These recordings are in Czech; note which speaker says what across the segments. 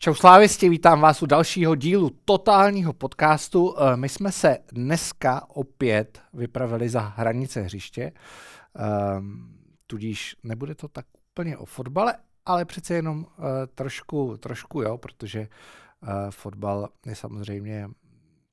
Speaker 1: Čau slávisti, vítám vás u dalšího dílu totálního podcastu. Eh, my jsme se dneska opět vypravili za hranice hřiště, um, tudíž nebude to tak úplně o fotbale, ale přece jenom uh, trošku, trošku jo, protože uh, fotbal je samozřejmě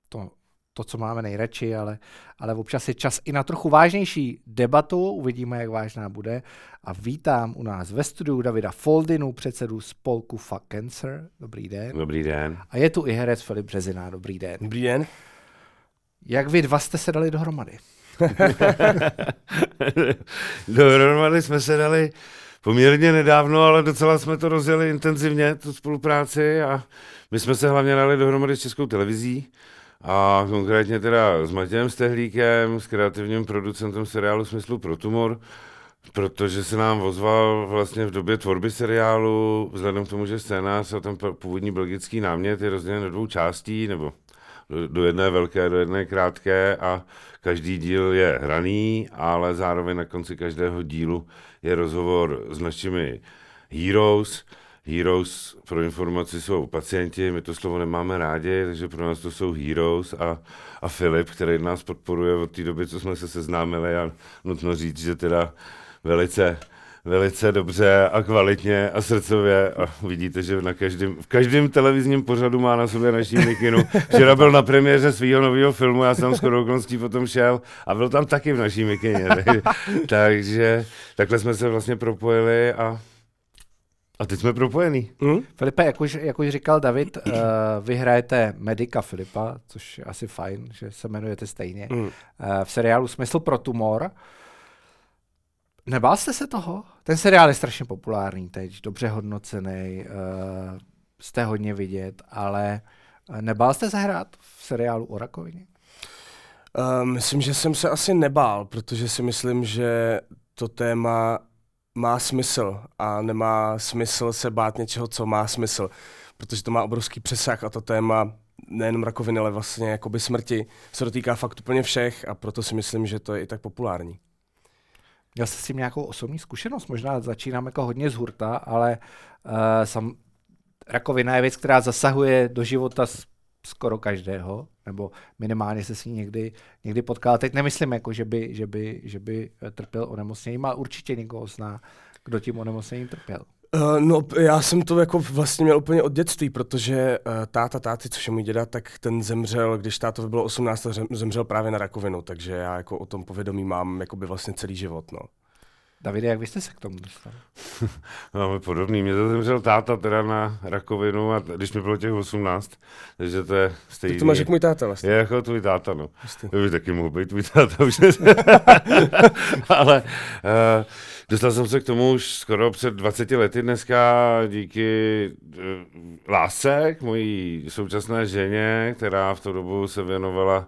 Speaker 1: to to, co máme nejradši, ale, ale občas je čas i na trochu vážnější debatu, uvidíme, jak vážná bude. A vítám u nás ve studiu Davida Foldinu, předsedu spolku Fuck Cancer. Dobrý den.
Speaker 2: Dobrý den.
Speaker 1: A je tu i herec Filip Březina. Dobrý den.
Speaker 3: Dobrý den.
Speaker 1: Jak vy dva jste se dali dohromady?
Speaker 2: dohromady jsme se dali poměrně nedávno, ale docela jsme to rozjeli intenzivně, tu spolupráci a my jsme se hlavně dali dohromady s Českou televizí. A konkrétně teda s Matějem Stehlíkem, s kreativním producentem seriálu Smyslu pro tumor, protože se nám ozval vlastně v době tvorby seriálu, vzhledem k tomu, že scénář a ten původní belgický námět je rozdělen do dvou částí, nebo do, jedné velké, do jedné krátké a každý díl je hraný, ale zároveň na konci každého dílu je rozhovor s našimi heroes, Heroes pro informaci jsou pacienti, my to slovo nemáme rádi, takže pro nás to jsou Heroes a, a Filip, který nás podporuje od té doby, co jsme se seznámili a nutno říct, že teda velice, velice dobře a kvalitně a srdcově a vidíte, že na každém, v každém televizním pořadu má na sobě naší mikinu. Včera byl na premiéře svého nového filmu, já jsem skoro okolností potom šel a byl tam taky v naší mikině. takže takhle jsme se vlastně propojili a a teď jsme propojený.
Speaker 1: Mm? Filipe, jak už, jak už říkal David, uh, vy hrajete Medika Filipa, což je asi fajn, že se jmenujete stejně. Mm. Uh, v seriálu Smysl pro tumor. Nebál jste se toho? Ten seriál je strašně populární teď, dobře hodnocený, uh, jste hodně vidět, ale nebál jste se hrát v seriálu o rakovině?
Speaker 3: Uh, myslím, že jsem se asi nebál, protože si myslím, že to téma má smysl a nemá smysl se bát něčeho, co má smysl, protože to má obrovský přesah a to téma nejenom rakoviny, ale vlastně jakoby smrti se dotýká fakt úplně všech a proto si myslím, že to je i tak populární.
Speaker 1: Měl jste s tím nějakou osobní zkušenost? Možná začínám jako hodně z hurta, ale uh, sam, rakovina je věc, která zasahuje do života skoro každého, nebo minimálně se s ní někdy, někdy potkal. Teď nemyslím, jako, že, by, že, by, že by trpěl onemocněním, ale určitě někoho zná, kdo tím onemocněním trpěl.
Speaker 3: Uh, no, já jsem to jako vlastně měl úplně od dětství, protože uh, táta, táty, což je můj děda, tak ten zemřel, když táto bylo 18, zemřel právě na rakovinu, takže já jako o tom povědomí mám jako by vlastně celý život, no.
Speaker 1: Davide, jak vy jste se k tomu dostali?
Speaker 2: Máme podobný. Mě to zemřel táta teda na rakovinu, a když mi bylo těch 18, takže to je stejný.
Speaker 3: Ty to máš jako můj táta vlastně.
Speaker 2: Je jako tvůj táta, no. To by taky mohl být tvůj táta už. Ale uh, dostal jsem se k tomu už skoro před 20 lety dneska díky uh, lásce k mojí současné ženě, která v tu dobu se věnovala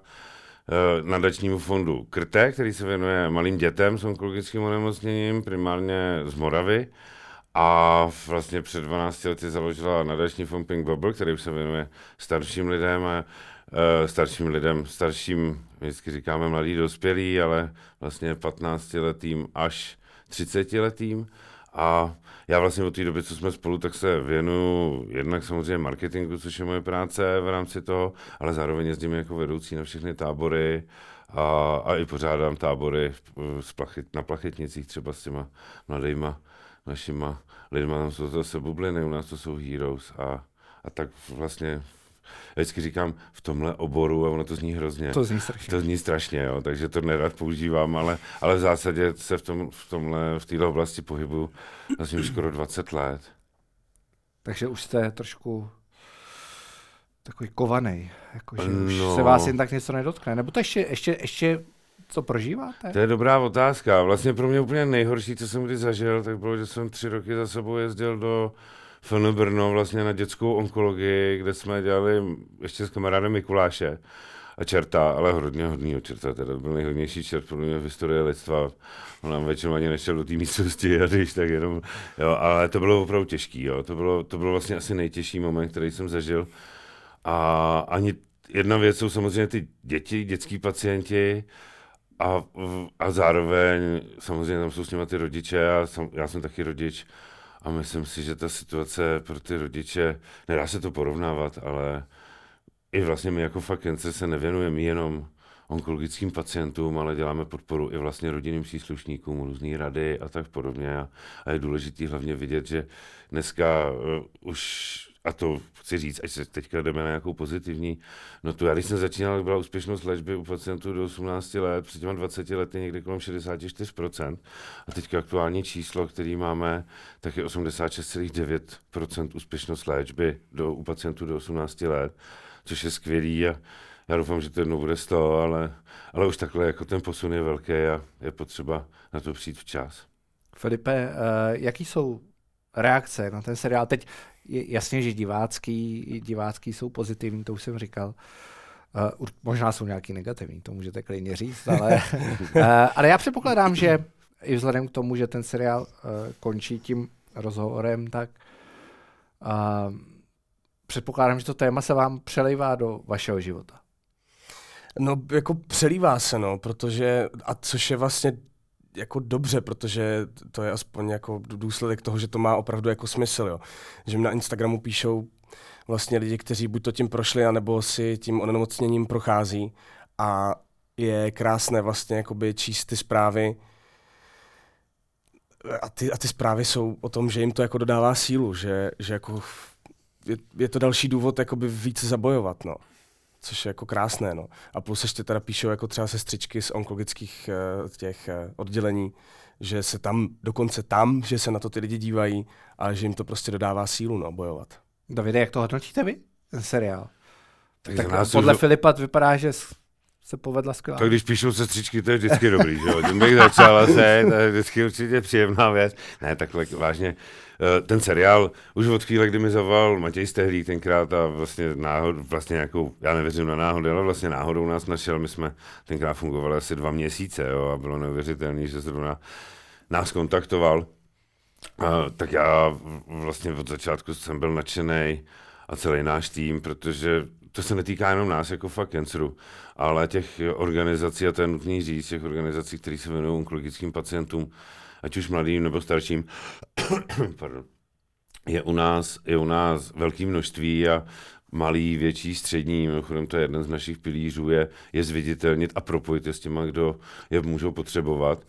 Speaker 2: nadačnímu fondu Krte, který se věnuje malým dětem s onkologickým onemocněním, primárně z Moravy. A vlastně před 12 lety založila nadační fond Pink Bubble, který se věnuje starším lidem a uh, starším lidem, starším, vždycky říkáme mladý dospělí, ale vlastně 15 letým až 30 letým. A já vlastně od té doby, co jsme spolu, tak se věnuju jednak samozřejmě marketingu, což je moje práce v rámci toho, ale zároveň jezdím jako vedoucí na všechny tábory a, a i pořádám tábory plachet, na plachetnicích třeba s těma mladýma našima lidma, tam jsou zase bubliny, u nás to jsou heroes a, a tak vlastně vždycky říkám v tomhle oboru a ono to zní hrozně.
Speaker 1: To zní strašně.
Speaker 2: To zní strašně, jo, takže to nerad používám, ale, ale v zásadě se v, tom, v tomhle, v této oblasti pohybu vlastně už skoro 20 let.
Speaker 1: Takže už jste trošku takový kovaný, jakože no. už se vás jen tak něco nedotkne. Nebo to ještě, ještě, ještě co prožíváte?
Speaker 2: To je dobrá otázka. Vlastně pro mě úplně nejhorší, co jsem kdy zažil, tak bylo, že jsem tři roky za sebou jezdil do FN Brno vlastně na dětskou onkologii, kde jsme dělali ještě s kamarádem Mikuláše a čerta, ale hodně hodnýho čerta, teda byl nejhodnější čert pro mě v historii lidstva. On nám většinou ani nešel do té místnosti, a když tak jenom, jo, ale to bylo opravdu těžký, jo. To bylo, to bylo vlastně asi nejtěžší moment, který jsem zažil. A ani jedna věc jsou samozřejmě ty děti, dětský pacienti, a, a zároveň samozřejmě tam jsou s nimi ty rodiče, já jsem, já jsem taky rodič a myslím si, že ta situace pro ty rodiče, nedá se to porovnávat, ale i vlastně my jako Fakence se nevěnujeme jenom onkologickým pacientům, ale děláme podporu i vlastně rodinným příslušníkům, různé rady a tak podobně. A, je důležité hlavně vidět, že dneska uh, už a to chci říct, až se teďka jdeme na nějakou pozitivní notu. Já když jsem začínal, byla úspěšnost léčby u pacientů do 18 let, před těma 20 lety někde kolem 64%. A teďka aktuální číslo, který máme, tak je 86,9% úspěšnost léčby do, u pacientů do 18 let, což je skvělý a já doufám, že to jednou bude z toho, ale, ale už takhle jako ten posun je velký a je potřeba na to přijít včas.
Speaker 1: Filipe, uh, jaký jsou reakce na ten seriál? Teď je jasně, že divácký, divácký jsou pozitivní, to už jsem říkal. Uh, možná jsou nějaký negativní, to můžete klidně říct, ale, uh, ale já předpokládám, že i vzhledem k tomu, že ten seriál uh, končí tím rozhovorem, tak uh, předpokládám, že to téma se vám přelejvá do vašeho života.
Speaker 3: No, jako přelívá se, no, protože, a což je vlastně jako dobře, protože to je aspoň jako důsledek toho, že to má opravdu jako smysl, jo. Že mi na Instagramu píšou vlastně lidi, kteří buď to tím prošli, anebo si tím onemocněním prochází. A je krásné vlastně jakoby číst ty zprávy. A ty, a ty zprávy jsou o tom, že jim to jako dodává sílu, že, že jako je, je to další důvod jakoby více zabojovat, no což je jako krásné. No. A plus ještě teda píšou jako třeba sestřičky z onkologických uh, těch uh, oddělení, že se tam, dokonce tam, že se na to ty lidi dívají a že jim to prostě dodává sílu no, bojovat.
Speaker 1: Davide, jak to hodnotíte vy, ten seriál? Tak, tak podle už... Filipa vypadá, že se povedla skvělá.
Speaker 2: Tak když píšou sestřičky, to je vždycky dobrý, že jo? Tím bych začal se, to je vždycky určitě příjemná věc. Ne, takhle vážně. Eh, ten seriál už od chvíle, kdy mi zavolal Matěj Stehlík tenkrát a vlastně náhod, vlastně nějakou, já nevěřím na náhodu, ale vlastně náhodou nás našel, my jsme tenkrát fungovali asi dva měsíce, jo, a bylo neuvěřitelné, že zrovna nás kontaktoval. A, tak já vlastně od začátku jsem byl nadšený a celý náš tým, protože to se netýká jenom nás jako fakt canceru, ale těch organizací, a to je nutný říct, těch organizací, které se věnují onkologickým pacientům, ať už mladým nebo starším, pardon, je u nás, je u nás velké množství a malý, větší, střední, mimochodem to je jeden z našich pilířů, je, je zviditelnit a propojit je s těma, kdo je můžou potřebovat.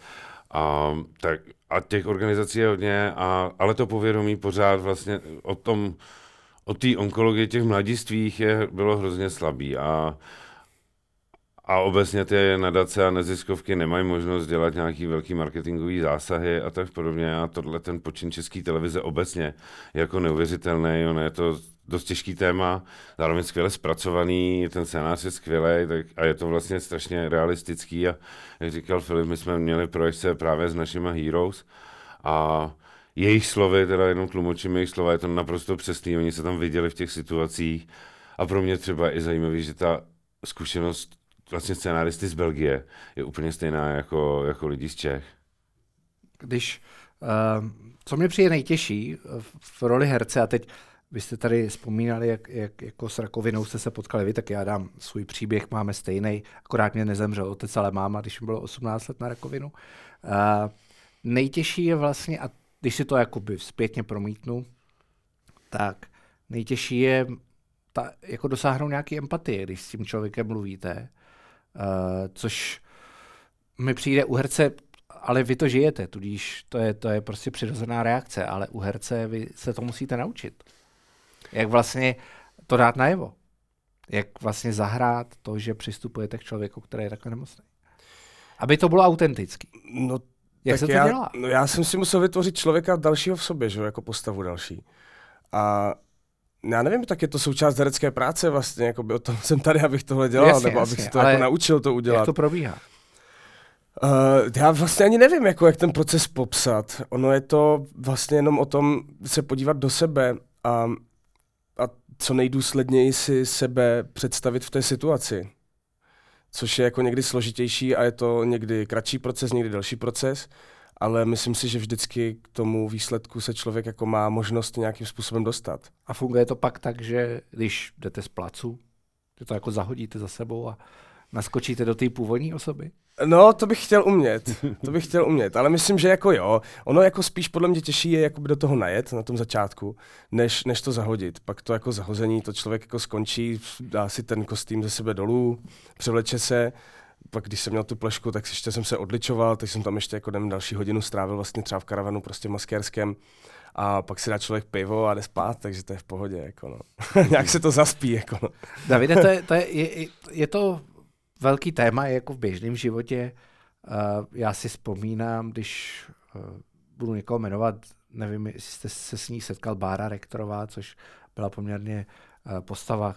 Speaker 2: A, tak, a těch organizací je hodně, a, ale to povědomí pořád vlastně o tom, o té onkologii těch mladistvích je, bylo hrozně slabý. A, a obecně ty nadace a neziskovky nemají možnost dělat nějaký velký marketingový zásahy a tak podobně. A tohle ten počin české televize obecně je jako neuvěřitelný, ono je to dost těžký téma, zároveň skvěle zpracovaný, ten scénář je skvělý tak, a je to vlastně strašně realistický. A jak říkal Filip, my jsme měli projekce právě s našimi Heroes a jejich slovy, teda jenom tlumočím jejich slova, je to naprosto přesný, oni se tam viděli v těch situacích. A pro mě třeba i zajímavý, že ta zkušenost vlastně scénáristy z Belgie je úplně stejná jako, jako lidi z Čech.
Speaker 1: Když, uh, co mě přijde nejtěžší v roli herce, a teď vy jste tady vzpomínali, jak, jak jako s rakovinou jste se potkali vy, tak já dám svůj příběh, máme stejný, akorát mě nezemřel otec, ale máma, když mi bylo 18 let na rakovinu. Uh, nejtěžší je vlastně, a když si to jakoby zpětně promítnu, tak nejtěžší je ta, jako dosáhnout nějaký empatie, když s tím člověkem mluvíte, což mi přijde u herce, ale vy to žijete, tudíž to je, to je prostě přirozená reakce, ale u herce vy se to musíte naučit. Jak vlastně to dát najevo. Jak vlastně zahrát to, že přistupujete k člověku, který je takhle nemocný. Aby to bylo autentický.
Speaker 3: No
Speaker 1: jak se to
Speaker 3: já,
Speaker 1: dělá?
Speaker 3: No já jsem si musel vytvořit člověka dalšího v sobě, že jako postavu další. A já nevím, tak je to součást herecké práce vlastně, jako by o tom jsem tady, abych tohle dělal, jasně, nebo abych jasně, si to jako naučil to udělat.
Speaker 1: Jak to probíhá?
Speaker 3: Uh, já vlastně ani nevím, jako jak ten proces popsat. Ono je to vlastně jenom o tom se podívat do sebe a, a co nejdůsledněji si sebe představit v té situaci což je jako někdy složitější a je to někdy kratší proces, někdy delší proces, ale myslím si, že vždycky k tomu výsledku se člověk jako má možnost nějakým způsobem dostat.
Speaker 1: A funguje to pak tak, že když jdete z placu, že to jako zahodíte za sebou a naskočíte do té původní osoby?
Speaker 3: No, to bych chtěl umět, to bych chtěl umět, ale myslím, že jako jo, ono jako spíš podle mě těžší je jako do toho najet na tom začátku, než, než to zahodit. Pak to jako zahození, to člověk jako skončí, dá si ten kostým ze sebe dolů, převleče se, pak když jsem měl tu plešku, tak ještě jsem se odličoval, tak jsem tam ještě jako den další hodinu strávil vlastně třeba v karavanu prostě maskérském a pak si dá člověk pivo a jde spát, takže to je v pohodě, jako no. Nějak se to zaspí, jako no.
Speaker 1: Davide, to je, to je, je, je to velký téma jako v běžném životě. Uh, já si vzpomínám, když uh, budu někoho jmenovat, nevím, jestli jste se s ní setkal, Bára Rektorová, což byla poměrně uh, postava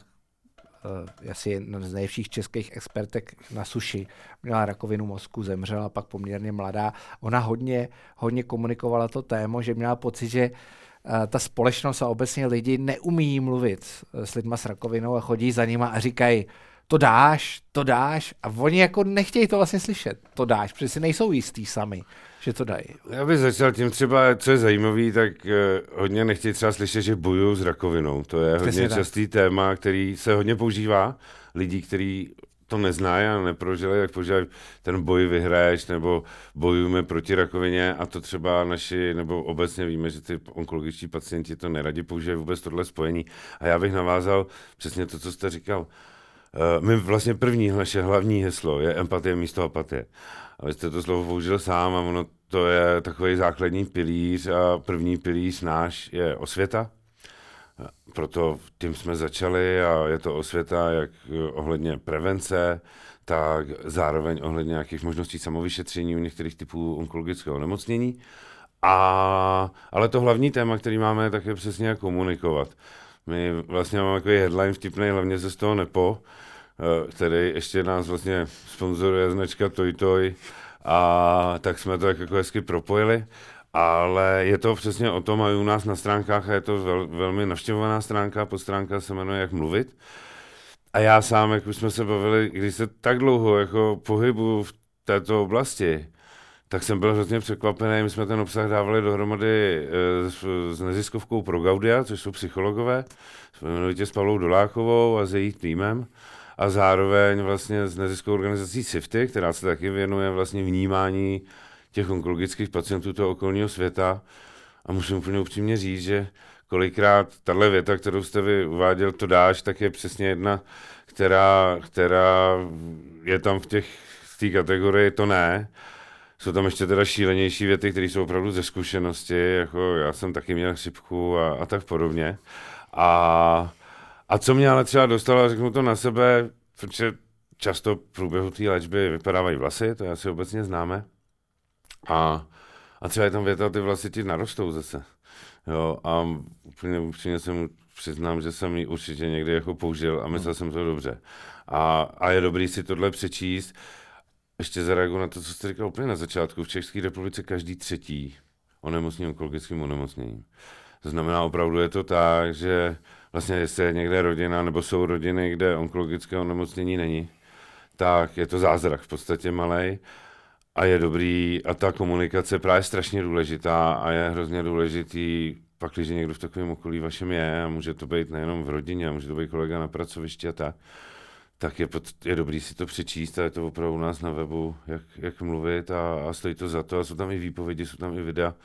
Speaker 1: asi jedna z nejlepších českých expertek na suši. Měla rakovinu mozku, zemřela, pak poměrně mladá. Ona hodně, hodně komunikovala to téma, že měla pocit, že uh, ta společnost a obecně lidi neumí mluvit s lidma s rakovinou a chodí za nima a říkají, to dáš, to dáš a oni jako nechtějí to vlastně slyšet, to dáš, protože si nejsou jistý sami, že to dají.
Speaker 2: Já bych začal tím třeba, co je zajímavý, tak uh, hodně nechtějí třeba slyšet, že bojuju s rakovinou. To je hodně Přesně častý tak. téma, který se hodně používá. Lidí, kteří to neznají a neprožili, jak používají ten boj vyhraješ, nebo bojujeme proti rakovině a to třeba naši, nebo obecně víme, že ty onkologičtí pacienti to neradi používají vůbec tohle spojení. A já bych navázal přesně to, co jste říkal. Uh, my vlastně první naše hlavní heslo je empatie místo apatie. A vy jste to slovo použil sám a ono to je takový základní pilíř a první pilíř náš je osvěta. Proto tím jsme začali a je to osvěta jak ohledně prevence, tak zároveň ohledně nějakých možností samovyšetření u některých typů onkologického nemocnění. A, ale to hlavní téma, který máme, tak je přesně jak komunikovat. My vlastně máme takový headline vtipný, hlavně ze z toho NEPO, eh, který ještě nás vlastně sponzoruje značka Toy Toy, a tak jsme to jako hezky propojili. Ale je to přesně o tom, a u nás na stránkách, a je to vel, velmi navštěvovaná stránka, podstránka se jmenuje Jak mluvit. A já sám, jak už jsme se bavili, když se tak dlouho jako pohybu v této oblasti, tak jsem byl hrozně překvapený. My jsme ten obsah dávali dohromady e, s, s neziskovkou Pro Gaudia, což jsou psychologové, jmenovitě s Pavlou Dolákovou a s jejich týmem a zároveň vlastně s neziskovou organizací SIFTY, která se taky věnuje vlastně vnímání těch onkologických pacientů toho okolního světa. A musím úplně upřímně říct, že kolikrát tahle věta, kterou jste vy uváděl, to dáš, tak je přesně jedna, která, která je tam v těch té kategorii to ne. Jsou tam ještě teda šílenější věty, které jsou opravdu ze zkušenosti, jako já jsem taky měl chřipku a, a tak podobně. A, a co mě ale třeba dostalo, řeknu to na sebe, protože často v průběhu té léčby vypadávají vlasy, to asi obecně známe. A, a třeba je tam věta, ty vlasy ti narostou zase. Jo, a úplně upřímně jsem přiznám, že jsem ji určitě někdy jako použil a myslel jsem to dobře. A, a je dobrý si tohle přečíst. Ještě zareaguji na to, co jste říkal úplně na začátku. V České republice každý třetí onemocní onkologickým onemocněním. To znamená, opravdu je to tak, že vlastně jestli je někde rodina nebo jsou rodiny, kde onkologické onemocnění není, tak je to zázrak v podstatě malý a je dobrý a ta komunikace je právě strašně důležitá a je hrozně důležitý pak, když někdo v takovém okolí vašem je a může to být nejenom v rodině, a může to být kolega na pracovišti a tak, tak je, pod, je dobrý si to přečíst a je to opravdu u nás na webu, jak, jak mluvit a, a stojí to za to. A jsou tam i výpovědi, jsou tam i videa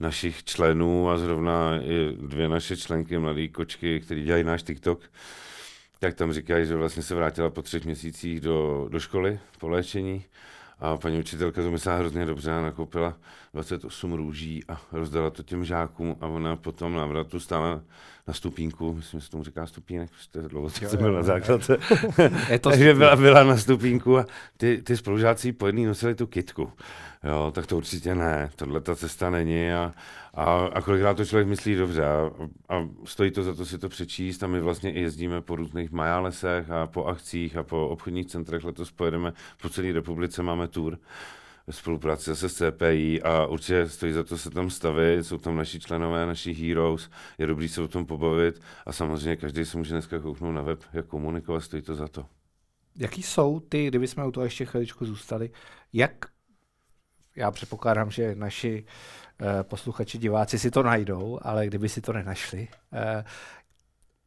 Speaker 2: našich členů a zrovna i dvě naše členky, mladé kočky, které dělají náš TikTok, tak tam říkají, že vlastně se vrátila po třech měsících do, do školy po léčení a paní učitelka to myslela hrozně dobře a nakoupila 28 růží a rozdala to těm žákům a ona potom návratu stála na stupínku, myslím, že se tomu říká stupínek, protože dlouho jsem byl na základce, takže byla, byla na stupínku a ty, ty spolužáci po jedný nosili tu kitku. Jo, tak to určitě ne, tohle ta cesta není a, a, a kolikrát to člověk myslí dobře a, a stojí to za to si to přečíst a my vlastně i jezdíme po různých majálesech a po akcích a po obchodních centrech, letos pojedeme po celé republice, máme tour ve spolupráci se s CPI a určitě stojí za to se tam stavit, jsou tam naši členové, naši heroes, je dobrý se o tom pobavit a samozřejmě každý se může dneska kouknout na web, jak komunikovat, stojí to za to.
Speaker 1: Jaký jsou ty, kdyby jsme u toho ještě chviličku zůstali, jak já předpokládám, že naši posluchači, diváci si to najdou, ale kdyby si to nenašli, uh,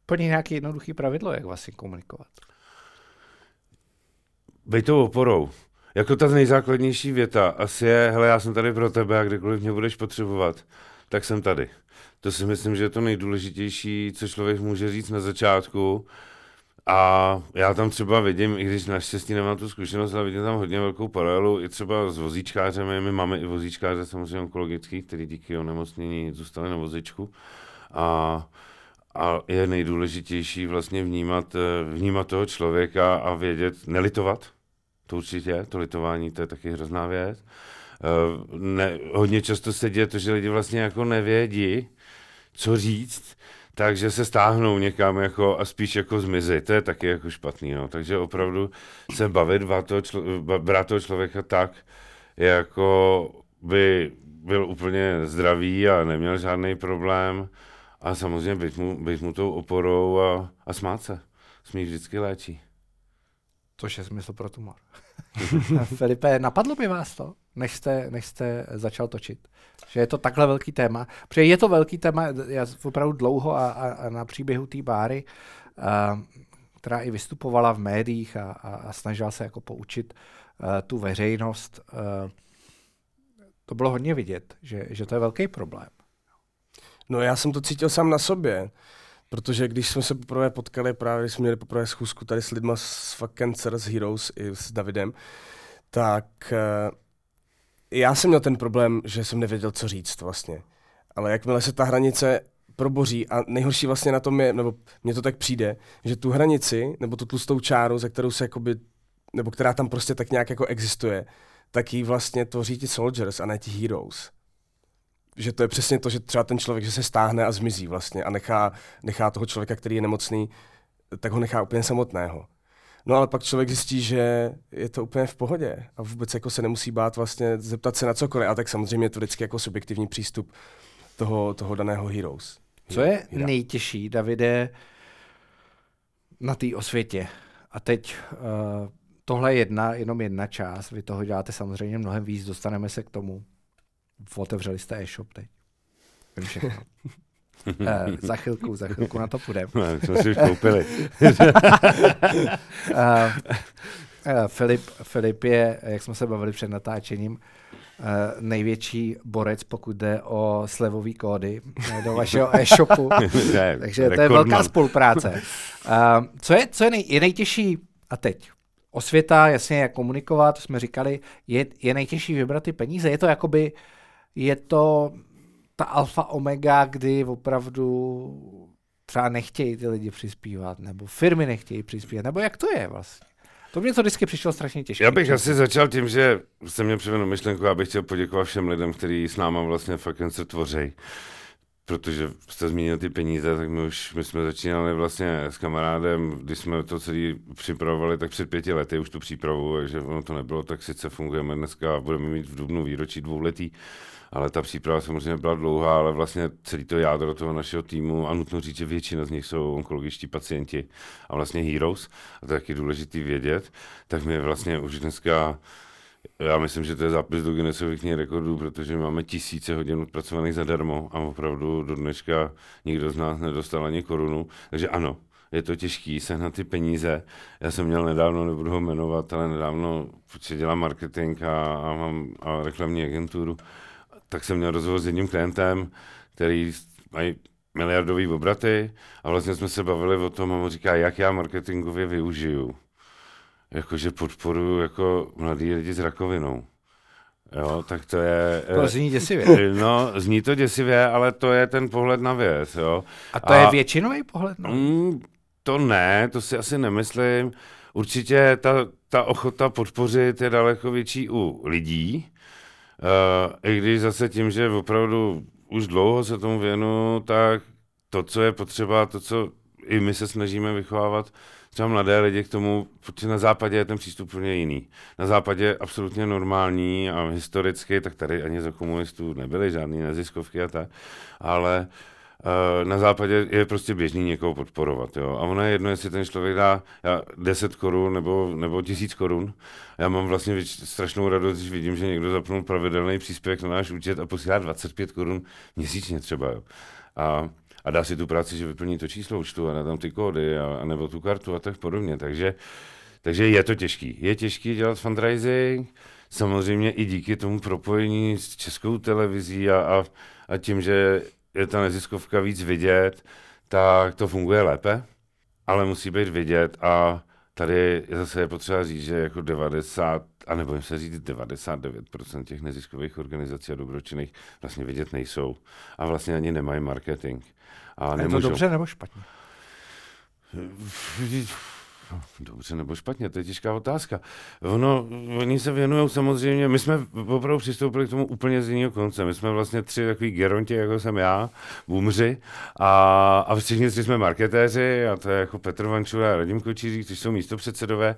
Speaker 1: plní nějaké jednoduché pravidlo, jak vlastně komunikovat.
Speaker 2: Bej tou oporou. jako ta nejzákladnější věta asi je, hele, já jsem tady pro tebe a kdykoliv mě budeš potřebovat, tak jsem tady. To si myslím, že je to nejdůležitější, co člověk může říct na začátku. A já tam třeba vidím, i když naštěstí nemám tu zkušenost, ale vidím tam hodně velkou paralelu i třeba s vozíčkářem. My máme i vozíčkáře samozřejmě onkologický, který díky onemocnění zůstali na vozičku. A, a je nejdůležitější vlastně vnímat, vnímat toho člověka a vědět, nelitovat. To určitě, to litování, to je taky hrozná věc. Ne, hodně často se děje to, že lidi vlastně jako nevědí, co říct, takže se stáhnou někam jako a spíš jako zmizí. To je taky jako špatný. No. Takže opravdu se bavit, brát toho, člo, brát toho člověka tak, jako by byl úplně zdravý a neměl žádný problém a samozřejmě být mu, být mu tou oporou a, a smát se. Smích vždycky léčí.
Speaker 1: Což je smysl pro tumor. Filipe, napadlo by vás to, než jste, než jste začal točit? Že je to takhle velký téma. Protože je to velký téma, já opravdu dlouho a, a, a na příběhu té báry, a, která i vystupovala v médiích a, a, a snažila se jako poučit a, tu veřejnost. A, to bylo hodně vidět, že, že to je velký problém.
Speaker 3: No já jsem to cítil sám na sobě, protože když jsme se poprvé potkali, právě jsme měli poprvé schůzku tady s lidma z Fuck Cancer, z Heroes i s Davidem, tak já jsem měl ten problém, že jsem nevěděl, co říct vlastně. Ale jakmile se ta hranice proboří a nejhorší vlastně na tom je, nebo mně to tak přijde, že tu hranici, nebo tu tlustou čáru, za kterou se jakoby, nebo která tam prostě tak nějak jako existuje, tak ji vlastně tvoří ti soldiers a ne ti heroes. Že to je přesně to, že třeba ten člověk, že se stáhne a zmizí vlastně a nechá, nechá toho člověka, který je nemocný, tak ho nechá úplně samotného. No ale pak člověk zjistí, že je to úplně v pohodě a vůbec jako se nemusí bát vlastně zeptat se na cokoliv. A tak samozřejmě je to vždycky jako subjektivní přístup toho, toho daného Heroes.
Speaker 1: Co je Hero. nejtěžší, Davide, na té osvětě? A teď uh, tohle je jedna, jenom jedna část, vy toho děláte samozřejmě mnohem víc, dostaneme se k tomu. Otevřeli jste e-shop teď. uh, za chvilku, za chvilku na to půjdeme.
Speaker 2: No, jsme si už koupili.
Speaker 1: uh, uh, Filip, Filip je, jak jsme se bavili před natáčením, uh, největší borec, pokud jde o slevový kódy do vašeho e-shopu. Takže to je velká spolupráce. Uh, co je, co je, nej, je nejtěžší, a teď, osvěta, jasně, jak komunikovat, jsme říkali, je, je nejtěžší vybrat ty peníze. Je to jakoby, je to ta alfa omega, kdy opravdu třeba nechtějí ty lidi přispívat, nebo firmy nechtějí přispívat, nebo jak to je vlastně? To mě to vždycky přišlo strašně těžké.
Speaker 2: Já bych asi začal tím, že jsem mě přivedl myšlenku, abych chtěl poděkovat všem lidem, kteří s náma vlastně fakt se tvoří. Protože jste zmínil ty peníze, tak my už my jsme začínali vlastně s kamarádem, když jsme to celý připravovali, tak před pěti lety už tu přípravu, takže ono to nebylo, tak sice fungujeme dneska a budeme mít v Dubnu výročí dvouletý ale ta příprava samozřejmě byla dlouhá, ale vlastně celý to jádro toho našeho týmu a nutno říct, že většina z nich jsou onkologičtí pacienti a vlastně heroes, a to je taky důležitý vědět, tak my vlastně už dneska já myslím, že to je zápis do Guinnessových rekordů, protože máme tisíce hodin odpracovaných zadarmo a opravdu do dneška nikdo z nás nedostal ani korunu. Takže ano, je to těžký sehnat ty peníze. Já jsem měl nedávno, nebudu ho jmenovat, ale nedávno, dělám marketing a, a mám a reklamní agenturu, tak jsem měl rozhovor s jedním klientem, který mají miliardový obraty a vlastně jsme se bavili o tom a on říká, jak já marketingově využiju. Jakože podporuji jako mladý lidi s rakovinou. Jo, tak to je...
Speaker 1: To zní děsivě.
Speaker 2: No, zní to děsivě, ale to je ten pohled na věc, jo.
Speaker 1: A to a, je většinový pohled? No?
Speaker 2: Mm, to ne, to si asi nemyslím. Určitě ta, ta ochota podpořit je daleko větší u lidí, I když zase tím, že opravdu už dlouho se tomu věnu, tak to, co je potřeba, to, co i my se snažíme vychovávat, třeba mladé lidi k tomu, protože na západě je ten přístup úplně jiný. Na západě je absolutně normální a historicky, tak tady ani za komunistů nebyly žádné neziskovky a tak, ale uh, Eh, na západě je prostě běžný někoho podporovat. Jo? A ono je jedno, jestli ten člověk dá 10 korun nebo, nebo 1000 korun. Já mám vlastně věč, strašnou radost, když vidím, že někdo zapnul pravidelný příspěvek na náš účet a posílá 25 korun měsíčně třeba. Jo? A, a dá si tu práci, že vyplní to číslo účtu a dá tam ty kódy a, a nebo tu kartu a tak podobně. Takže Takže je to těžký. Je těžký dělat fundraising, samozřejmě i díky tomu propojení s českou televizí a, a, a tím, že je ta neziskovka víc vidět, tak to funguje lépe, ale musí být vidět a tady zase je potřeba říct, že jako 90, a nebo se říct 99% těch neziskových organizací a dobročinných vlastně vidět nejsou a vlastně ani nemají marketing.
Speaker 1: A, a je to dobře nebo špatně?
Speaker 2: Dobře nebo špatně, to je těžká otázka. Ono, oni se věnují samozřejmě, my jsme opravdu přistoupili k tomu úplně z jiného konce. My jsme vlastně tři takový geronti, jako jsem já, boomři, a, a všichni tři jsme marketéři, a to je jako Petr Vančura a Radim Kočíří, kteří jsou místopředsedové.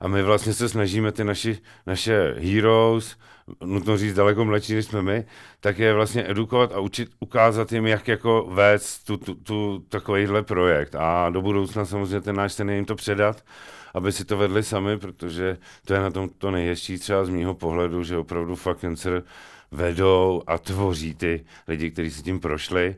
Speaker 2: A my vlastně se snažíme ty naši, naše heroes, nutno říct daleko mladší, než jsme my, tak je vlastně edukovat a učit, ukázat jim, jak jako vést tu, tu, tu, takovýhle projekt. A do budoucna samozřejmě ten náš ten jim to předat, aby si to vedli sami, protože to je na tom to nejhezčí třeba z mýho pohledu, že opravdu fakt cancer vedou a tvoří ty lidi, kteří si tím prošli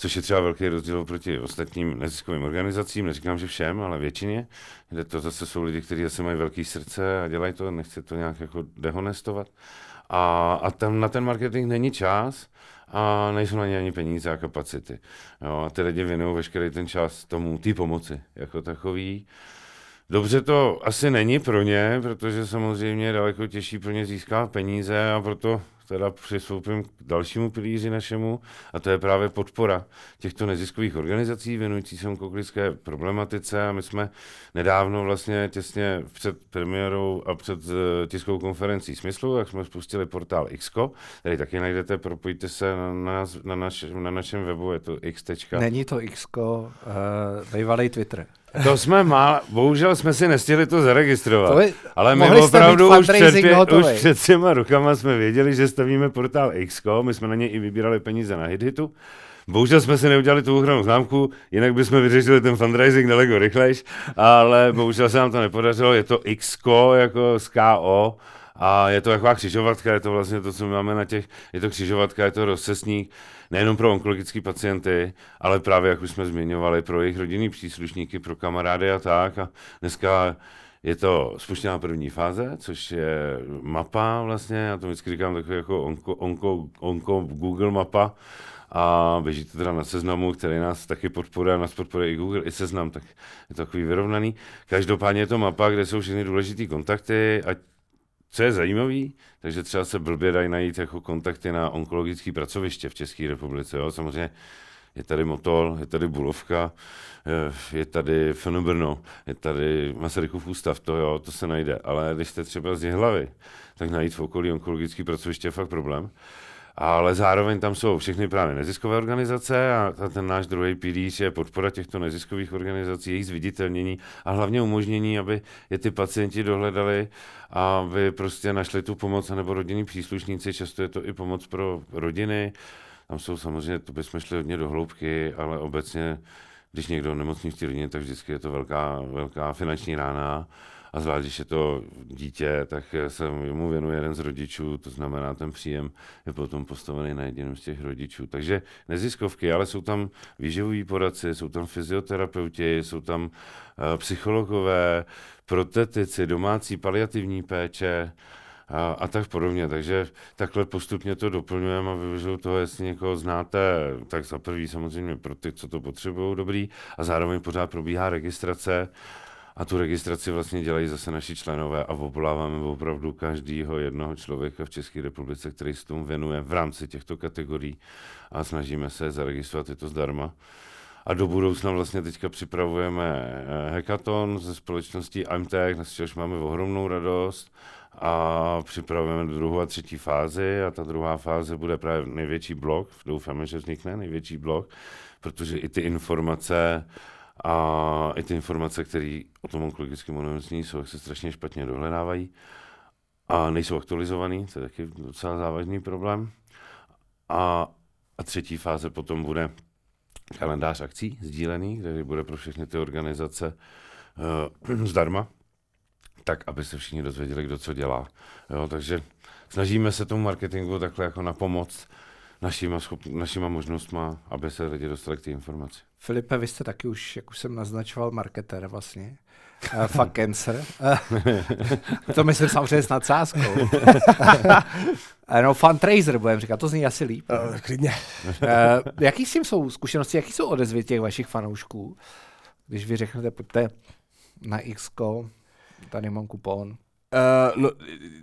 Speaker 2: což je třeba velký rozdíl proti ostatním neziskovým organizacím, neříkám, že všem, ale většině, kde to zase jsou lidi, kteří zase mají velké srdce a dělají to, nechci to nějak jako dehonestovat. A, a tam na ten marketing není čas a nejsou na ně ani peníze a kapacity. Jo, a ty lidi věnují veškerý ten čas tomu, té pomoci jako takový. Dobře to asi není pro ně, protože samozřejmě je daleko těžší pro ně získat peníze a proto teda přistoupím k dalšímu pilíři našemu, a to je právě podpora těchto neziskových organizací věnující se onkologické problematice. A my jsme nedávno vlastně těsně před premiérou a před uh, tiskovou konferencí Smyslu, jak jsme spustili portál XCO, který taky najdete, propojte se na, nás, na, naš, na našem webu, je to x.
Speaker 1: Není to XCO, uh, bývalý Twitter.
Speaker 2: To jsme má, bohužel jsme si nestihli to zaregistrovat. To je, ale my opravdu už před, pě, už před těma rukama jsme věděli, že stavíme portál XCO, my jsme na něj i vybírali peníze na HitHitu. Bohužel jsme si neudělali tu ochranou známku, jinak bychom vyřešili ten fundraising daleko rychlejš, ale bohužel se nám to nepodařilo, je to XCO jako z KO, a je to taková křižovatka, je to vlastně to, co my máme na těch, je to křižovatka, je to rozcesník, nejenom pro onkologické pacienty, ale právě, jak už jsme zmiňovali, pro jejich rodinný příslušníky, pro kamarády a tak. A dneska je to spuštěná první fáze, což je mapa vlastně, já to vždycky říkám takový jako onko, onko, onko Google mapa, a běží to teda na seznamu, který nás taky podporuje, nás podporuje i Google, i seznam, tak je to takový vyrovnaný. Každopádně je to mapa, kde jsou všechny důležité kontakty, ať co je zajímavé, takže třeba se blbě dají najít jako kontakty na onkologické pracoviště v České republice. Jo? Samozřejmě je tady Motol, je tady Bulovka, je tady Fenobrno, je tady Masarykův ústav, to jo, to se najde. Ale když jste třeba z hlavy, tak najít v okolí onkologické pracoviště je fakt problém ale zároveň tam jsou všechny právě neziskové organizace a ten náš druhý pilíř je podpora těchto neziskových organizací, jejich zviditelnění a hlavně umožnění, aby je ty pacienti dohledali a aby prostě našli tu pomoc, nebo rodinní příslušníci, často je to i pomoc pro rodiny. Tam jsou samozřejmě, to bychom šli hodně do hloubky, ale obecně, když někdo nemocný v té rodině, tak vždycky je to velká, velká finanční rána a zvlášť, když je to dítě, tak se mu věnuje jeden z rodičů, to znamená, ten příjem je potom postavený na jediném z těch rodičů. Takže neziskovky, ale jsou tam výživoví poradci, jsou tam fyzioterapeuti, jsou tam uh, psychologové, protetici, domácí paliativní péče, a, a tak podobně. Takže takhle postupně to doplňujeme a využiju toho, jestli někoho znáte, tak za prvý samozřejmě pro ty, co to potřebují, dobrý. A zároveň pořád probíhá registrace a tu registraci vlastně dělají zase naši členové a obvoláváme opravdu každého jednoho člověka v České republice, který se tomu věnuje v rámci těchto kategorií a snažíme se zaregistrovat, je to zdarma. A do budoucna vlastně teďka připravujeme eh, hackathon ze společností IMTech, na čehož máme ohromnou radost a připravujeme druhou a třetí fázi a ta druhá fáze bude právě největší blok, doufáme, že vznikne největší blok, protože i ty informace a i ty informace, které o tom onkologickém onemocnění jsou, jak se strašně špatně dohledávají a nejsou aktualizovaný, to je taky docela závažný problém. A, a třetí fáze potom bude kalendář akcí sdílený, který bude pro všechny ty organizace uh, zdarma, tak, aby se všichni dozvěděli, kdo co dělá. Jo, takže snažíme se tomu marketingu takhle jako na pomoc našima, schop, našima možnostma, aby se lidi dostali k té informaci.
Speaker 1: Filipe, vy jste taky už, jak už jsem naznačoval, marketer vlastně. Uh, fuck cancer. Uh, to myslím samozřejmě s nadsázkou. uh, no, fundraiser budeme říkat, to zní asi líp.
Speaker 3: Uh, klidně.
Speaker 1: Uh, jaký s tím jsou zkušenosti, jaký jsou odezvy těch vašich fanoušků? Když vy řeknete, pojďte na X, tady mám kupon.
Speaker 3: Uh, no,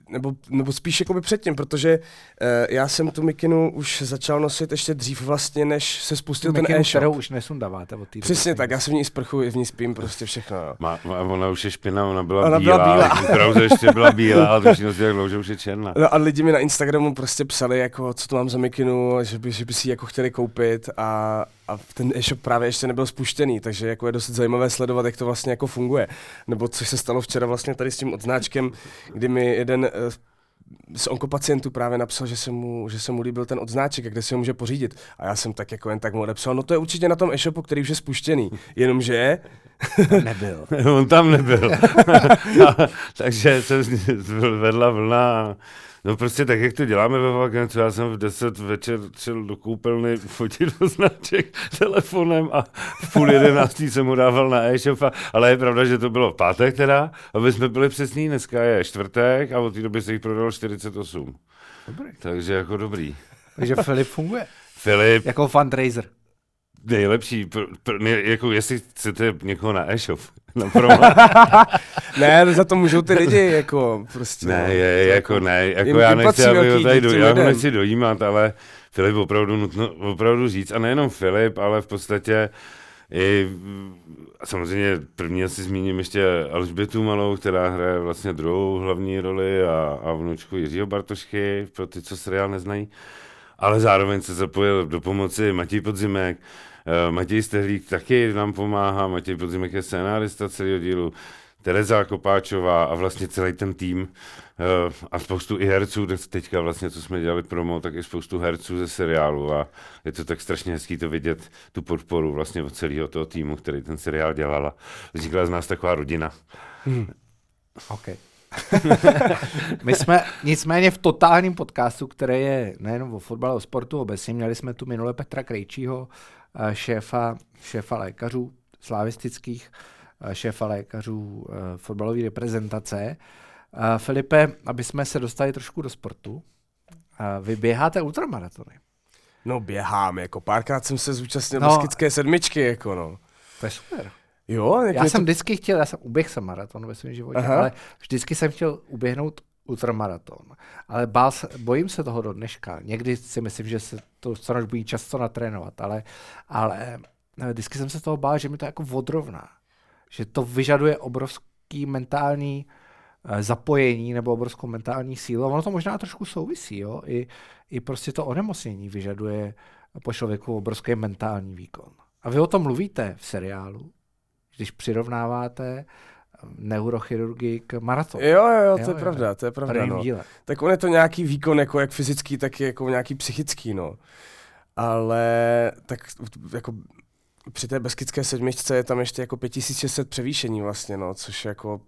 Speaker 3: nebo, nebo spíš jakoby předtím, protože uh, já jsem tu mikinu už začal nosit ještě dřív vlastně, než se spustil ten
Speaker 1: mikinu,
Speaker 3: e-shop.
Speaker 1: kterou už nesundáváte od té
Speaker 3: Přesně tak, já se v ní sprchuji, v ní spím, prostě všechno. Jo.
Speaker 2: Má, má, ona už je špina, ona byla
Speaker 3: Ona
Speaker 2: bílá,
Speaker 3: byla bílá.
Speaker 2: Krause ještě byla bílá, ale to už nosí jak dlouho, už je černá.
Speaker 3: No a lidi mi na Instagramu prostě psali, jako, co to mám za mikinu, že by, že by si ji jako chtěli koupit a, a ten e-shop právě ještě nebyl spuštěný, takže jako je dost zajímavé sledovat, jak to vlastně jako funguje. Nebo co se stalo včera vlastně tady s tím odznáčkem, kdy mi jeden eh, z onkopacientů právě napsal, že se, mu, že se mu líbil ten odznáček a kde si ho může pořídit. A já jsem tak jako jen tak mu odepsal, no to je určitě na tom e-shopu, který už je spuštěný. Jenomže
Speaker 1: Nebyl.
Speaker 2: On tam nebyl. Takže se vedla vlna. No prostě tak, jak to děláme ve Vakencu, já jsem v 10 večer šel do koupelny fotit do značek telefonem a v půl jedenáctý jsem mu dával na e-shop, ale je pravda, že to bylo v pátek teda, aby jsme byli přesní, dneska je čtvrtek a od té doby se jich prodalo 48.
Speaker 1: Dobrý.
Speaker 2: Takže jako dobrý.
Speaker 1: Takže Filip funguje.
Speaker 2: Filip,
Speaker 1: Jako fundraiser.
Speaker 2: nejlepší, pr, pr, jako jestli chcete někoho na e-shop, promo,
Speaker 3: ne, za to můžou ty lidi, jako prostě.
Speaker 2: Ne,
Speaker 3: no.
Speaker 2: je,
Speaker 3: To
Speaker 2: jako ne, jako
Speaker 3: jim
Speaker 2: já nechci, aby ho tady do, já ho nechci dojímat, ale Filip opravdu nutno, opravdu říct, a nejenom Filip, ale v podstatě i samozřejmě první asi zmíním ještě Alžbětu Malou, která hraje vlastně druhou hlavní roli a, a vnučku Jiřího Bartošky, pro ty, co seriál neznají. Ale zároveň se zapojil do pomoci Matěj Podzimek, Matěj Stehlík taky nám pomáhá, Matěj Podzimek je scénárista celého dílu, Tereza Kopáčová a vlastně celý ten tým eh, a spoustu i herců, teď- teďka vlastně, co jsme dělali promo, tak i spoustu herců ze seriálu a je to tak strašně hezký to vidět, tu podporu vlastně od celého toho týmu, který ten seriál dělal a vznikla z nás taková rodina.
Speaker 1: OK. My jsme nicméně v totálním podcastu, který je nejenom o fotbale, o sportu obecně, měli jsme tu minule Petra Krejčího, eh, šéfa, šéfa lékařů slavistických, eh, šéfa lékařů eh, fotbalové reprezentace. Eh, Filipe, aby jsme se dostali trošku do sportu, eh, vy běháte ultramaratony.
Speaker 3: No běhám, jako párkrát jsem se zúčastnil
Speaker 1: No.
Speaker 3: baskické sedmičky, jako no.
Speaker 1: To je super.
Speaker 3: Jo,
Speaker 1: Já jsem
Speaker 3: to...
Speaker 1: vždycky chtěl, já jsem uběh jsem maraton ve svém životě,
Speaker 3: Aha.
Speaker 1: ale vždycky jsem chtěl uběhnout ultramaraton. Ale bál se, bojím se toho do dneška. Někdy si myslím, že se to docela bude často natrénovat, ale, ale eh, vždycky jsem se toho bál, že mi to jako odrovná. Že to vyžaduje obrovský mentální eh, zapojení nebo obrovskou mentální sílu. Ono to možná trošku souvisí, jo? I, i prostě to onemocnění vyžaduje po člověku obrovský mentální výkon. A vy o tom mluvíte v seriálu, když přirovnáváte eh, neurochirurgii k maratonu.
Speaker 3: Jo, jo, jo, to
Speaker 1: Jo,
Speaker 3: je
Speaker 1: jo,
Speaker 3: pravda, to je pravda, no.
Speaker 1: díle.
Speaker 3: Tak on je to nějaký výkon, jako jak fyzický, tak je jako nějaký psychický, no. Ale tak jako při té baskické sedmičce je tam ještě jako 5600 převýšení vlastně, no, což jako...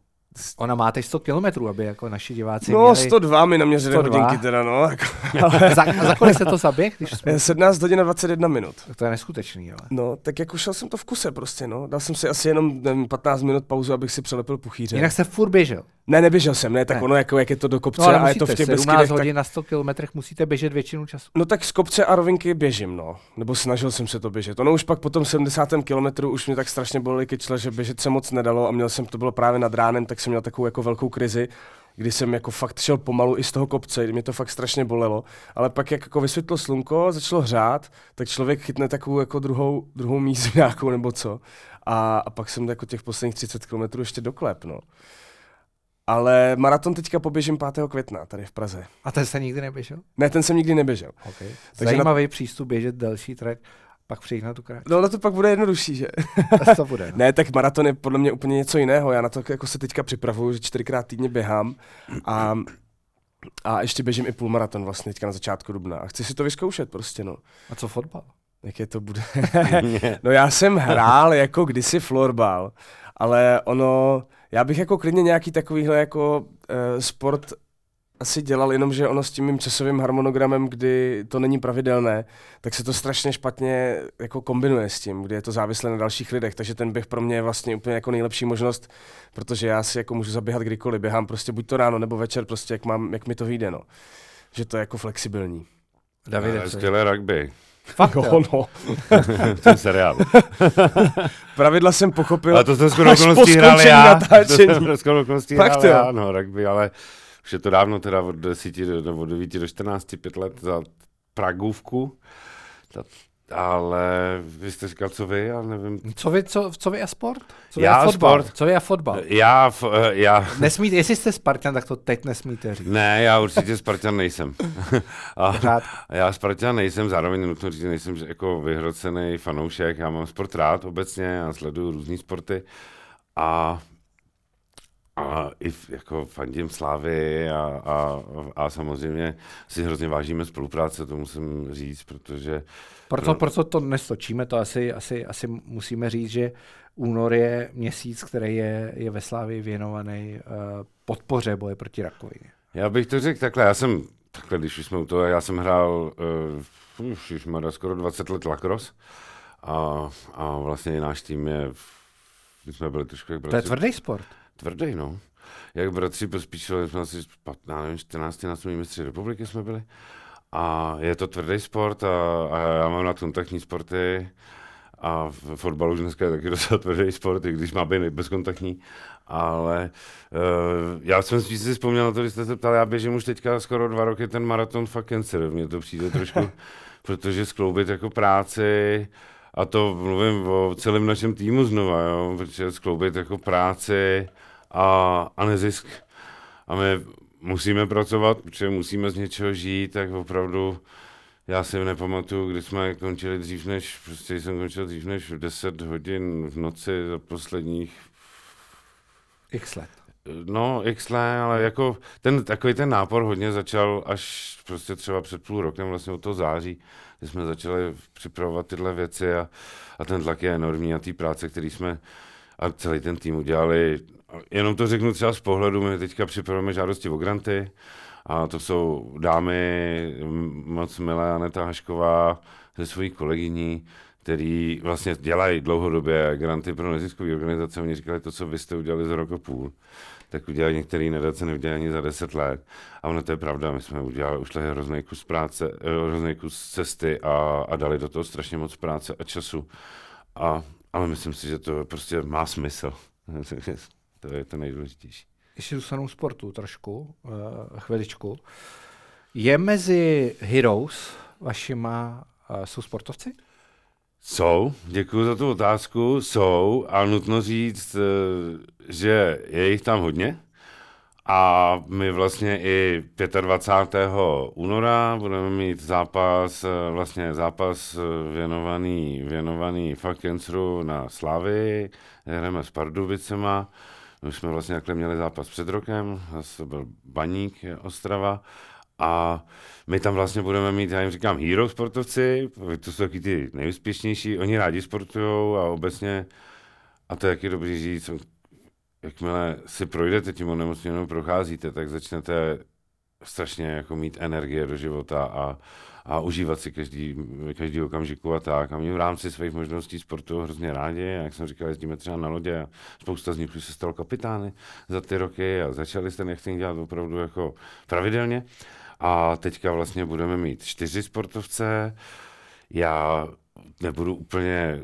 Speaker 1: Ona má teď 100 kilometrů, aby jako naši diváci
Speaker 3: No,
Speaker 1: měli...
Speaker 3: 102 mi naměřili
Speaker 1: 102.
Speaker 3: hodinky teda, no. Jako,
Speaker 1: A za, za kolik se to zaběh? Když jsme...
Speaker 3: 17 hodin a 21 minut.
Speaker 1: To je neskutečný, ale.
Speaker 3: No, tak jako šel jsem to v kuse prostě, no. Dal jsem si asi jenom nevím, 15 minut pauzu, abych si přelepil puchýře.
Speaker 1: Jinak se furt běžel.
Speaker 3: Ne, neběžel jsem, ne, tak
Speaker 1: Ne.
Speaker 3: ono jako, jak je to do kopce
Speaker 1: No ale
Speaker 3: a je to v těch
Speaker 1: 17
Speaker 3: Beskydech,
Speaker 1: hodin
Speaker 3: tak,
Speaker 1: na 100 kilometrech musíte běžet většinu času.
Speaker 3: No tak z kopce a rovinky běžím, no. Nebo snažil jsem se to běžet. Ono už pak po tom 70. kilometru už mě tak strašně bolely kyčle, že běžet se moc nedalo a měl jsem, to bylo právě nad ránem, tak jsem měl takovou jako velkou krizi, kdy jsem jako fakt šel pomalu i z toho kopce, mě to fakt strašně bolelo. Ale pak jak jako vysvětlo slunko, začalo hřát, tak člověk chytne takovou jako druhou, druhou mízu nějakou nebo co. A, a pak jsem jako těch posledních 30 kilometrů ještě doklep, no. Ale maraton teďka poběžím 5. května tady v Praze.
Speaker 1: A ten se nikdy neběžel?
Speaker 3: Ne, ten jsem nikdy neběžel.
Speaker 1: Okay.
Speaker 3: Takže
Speaker 1: Zajímavý přístup běžet delší trek, pak přijít na tu krát.
Speaker 3: No ale to pak bude jednodušší, že?
Speaker 1: to bude. No.
Speaker 3: Ne, tak maraton je podle mě úplně něco jiného. Já na to jako se teďka připravuju, že čtyřikrát týdně běhám a, a ještě běžím i půlmaraton vlastně teďka na začátku dubna. A chci si to vyzkoušet prostě, no.
Speaker 1: A co fotbal?
Speaker 3: Jaké to bude? no já jsem hrál jako kdysi florbal, ale ono, já bych jako klidně nějaký takovýhle jako uh, sport asi dělal, jenom že ono s tím mým časovým harmonogramem, kdy to není pravidelné, tak se to strašně špatně jako kombinuje s tím, kdy je to závislé na dalších lidech, takže ten běh pro mě je vlastně úplně jako nejlepší možnost, protože já si jako můžu zaběhat kdykoliv, běhám prostě buď to ráno nebo večer, prostě jak, mám, jak mi to vyjde, no. Že to je jako flexibilní.
Speaker 1: Davide,
Speaker 2: Skvělé rugby.
Speaker 1: Fakt,
Speaker 3: Jo,
Speaker 1: jo.
Speaker 3: no.
Speaker 2: v tom seriálu.
Speaker 3: Pravidla jsem pochopil.
Speaker 2: Ale to jsem skoro
Speaker 3: až po
Speaker 2: okolností hrál já. To
Speaker 3: natáčení.
Speaker 2: jsem skoro okolností
Speaker 3: Fakt
Speaker 2: hrál já, no, rugby, ale už je to dávno teda od 10 do, nebo od 9 do 14, 5 let za Pragůvku. Ta, ale vy jste říkal, co vy, já nevím.
Speaker 1: Co vy, co, co vy a sport? Co vy
Speaker 2: Já
Speaker 1: a fotbal?
Speaker 2: sport.
Speaker 1: Co vy a fotbal?
Speaker 2: Já, f, eh, já,
Speaker 1: Nesmíte, jestli jste Spartan, tak to teď nesmíte říct.
Speaker 2: ne, já určitě Spartan nejsem. A, a já Spartan nejsem, zároveň nutno říct, nejsem že jako vyhrocený fanoušek, já mám sport rád obecně, já sleduju různé sporty a a i v- jako fandím Slávy a, a, a samozřejmě si hrozně vážíme spolupráce, to musím říct, protože
Speaker 1: Proto, proto to dnes točíme, to asi, asi, asi musíme říct, že únor je měsíc, který je, je ve Slávii věnovaný uh, podpoře boje proti rakovině.
Speaker 2: já bych to řekl takhle, já jsem, takhle, když už jsme u toho, já jsem hrál uh, už, už skoro 20 let lacrosse a, a vlastně i náš tým je, my jsme byli trošku jak
Speaker 1: To je
Speaker 2: bratři,
Speaker 1: tvrdý sport.
Speaker 2: tvrdý, no. Jak bratři Pospíšili jsme asi 15, nevím, 14 na mistři republiky jsme byli. A je to tvrdý sport a, a já mám na kontaktní sporty a v fotbalu už dneska je taky docela tvrdý sport, i když má být bezkontaktní. Ale uh, já jsem si vzpomněl na to, když jste se ptal, já běžím už teďka skoro dva roky ten maraton fakt cancer. Mně to přijde trošku, protože skloubit jako práci, a to mluvím o celém našem týmu znova, jo, protože skloubit jako práci a, a nezisk. A my musíme pracovat, protože musíme z něčeho žít, tak opravdu já si nepamatuju, kdy jsme končili dřív než, prostě jsem končil dřív než v 10 hodin v noci za posledních
Speaker 1: X let.
Speaker 2: No, x let, ale jako ten, takový ten nápor hodně začal až prostě třeba před půl rokem, vlastně od toho září, kdy jsme začali připravovat tyhle věci a, a ten tlak je enormní a té práce, který jsme a celý ten tým udělali. Jenom to řeknu třeba z pohledu, my teďka připravujeme žádosti o granty a to jsou dámy moc milé Aneta Hašková se svojí kolegyní, který vlastně dělají dlouhodobě granty pro neziskové organizace. Oni říkali to, co vy jste udělali za rok a půl, tak udělali některé nadace, neudělali ani za deset let. A ono to je pravda, my jsme udělali, ušli hrozný kus práce, eh, hrozný kus cesty a, a dali do toho strašně moc práce a času. A, ale myslím si, že to prostě má smysl. to je to nejdůležitější.
Speaker 1: Ještě zůstanu sportu trošku, uh, chviličku. Je mezi heroes vašima, uh, jsou sportovci?
Speaker 2: Jsou, děkuji za tu otázku, jsou a nutno říct, eh, že je jich tam hodně. A my vlastně i 25. února budeme mít zápas, vlastně zápas věnovaný, věnovaný fakt na Slavy, hrajeme s Pardubicema. My jsme vlastně takhle měli zápas před rokem, zase byl Baník Ostrava. A my tam vlastně budeme mít, já jim říkám, hero sportovci, to jsou taky ty nejúspěšnější, oni rádi sportují a obecně, a to je taky dobrý říct, jakmile si projdete tím onemocněním, procházíte, tak začnete strašně jako mít energie do života a, a užívat si každý, každý okamžiku a tak. A my v rámci svých možností sportu hrozně rádi. A jak jsem říkal, jezdíme třeba na lodě a spousta z nich se stalo kapitány za ty roky a začali jste nechtění dělat opravdu jako pravidelně. A teďka vlastně budeme mít čtyři sportovce. Já nebudu úplně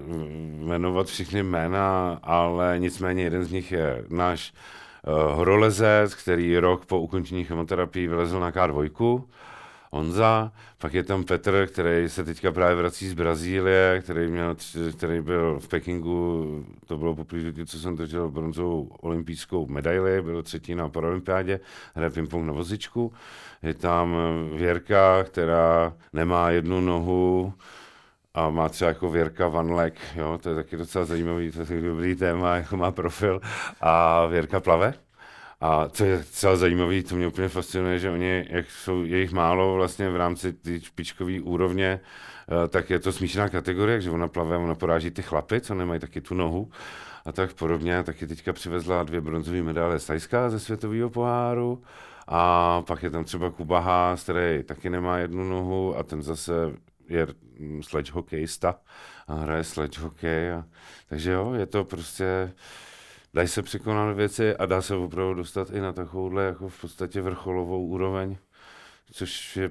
Speaker 2: jmenovat všechny jména, ale nicméně jeden z nich je náš uh, horolezec, který rok po ukončení chemoterapii vylezl na K2. Honza, pak je tam Petr, který se teďka právě vrací z Brazílie, který, měl, který byl v Pekingu, to bylo poprvé, co jsem držel bronzovou olympijskou medaili, byl třetí na paralympiádě, hraje ping-pong na vozičku. Je tam eh, Věrka, která nemá jednu nohu, a má třeba jako Věrka Van Lek, jo, to je taky docela zajímavý, to je dobrý téma, jako má profil. A Věrka plave. A co je docela zajímavý, to mě úplně fascinuje, že oni, jak jsou, je jich málo vlastně v rámci ty špičkové úrovně, eh, tak je to smíšená kategorie, že ona plave, ona poráží ty chlapy, co nemají taky tu nohu a tak podobně. Taky teďka přivezla dvě bronzové medaile z Tajska ze světového poháru A pak je tam třeba Kuba Haas, který taky nemá jednu nohu a ten zase je mm, sledge hokejista a hraje sledge hokej. A, takže jo, je to prostě, dají se překonat věci a dá se opravdu dostat i na takovouhle jako v podstatě vrcholovou úroveň, což je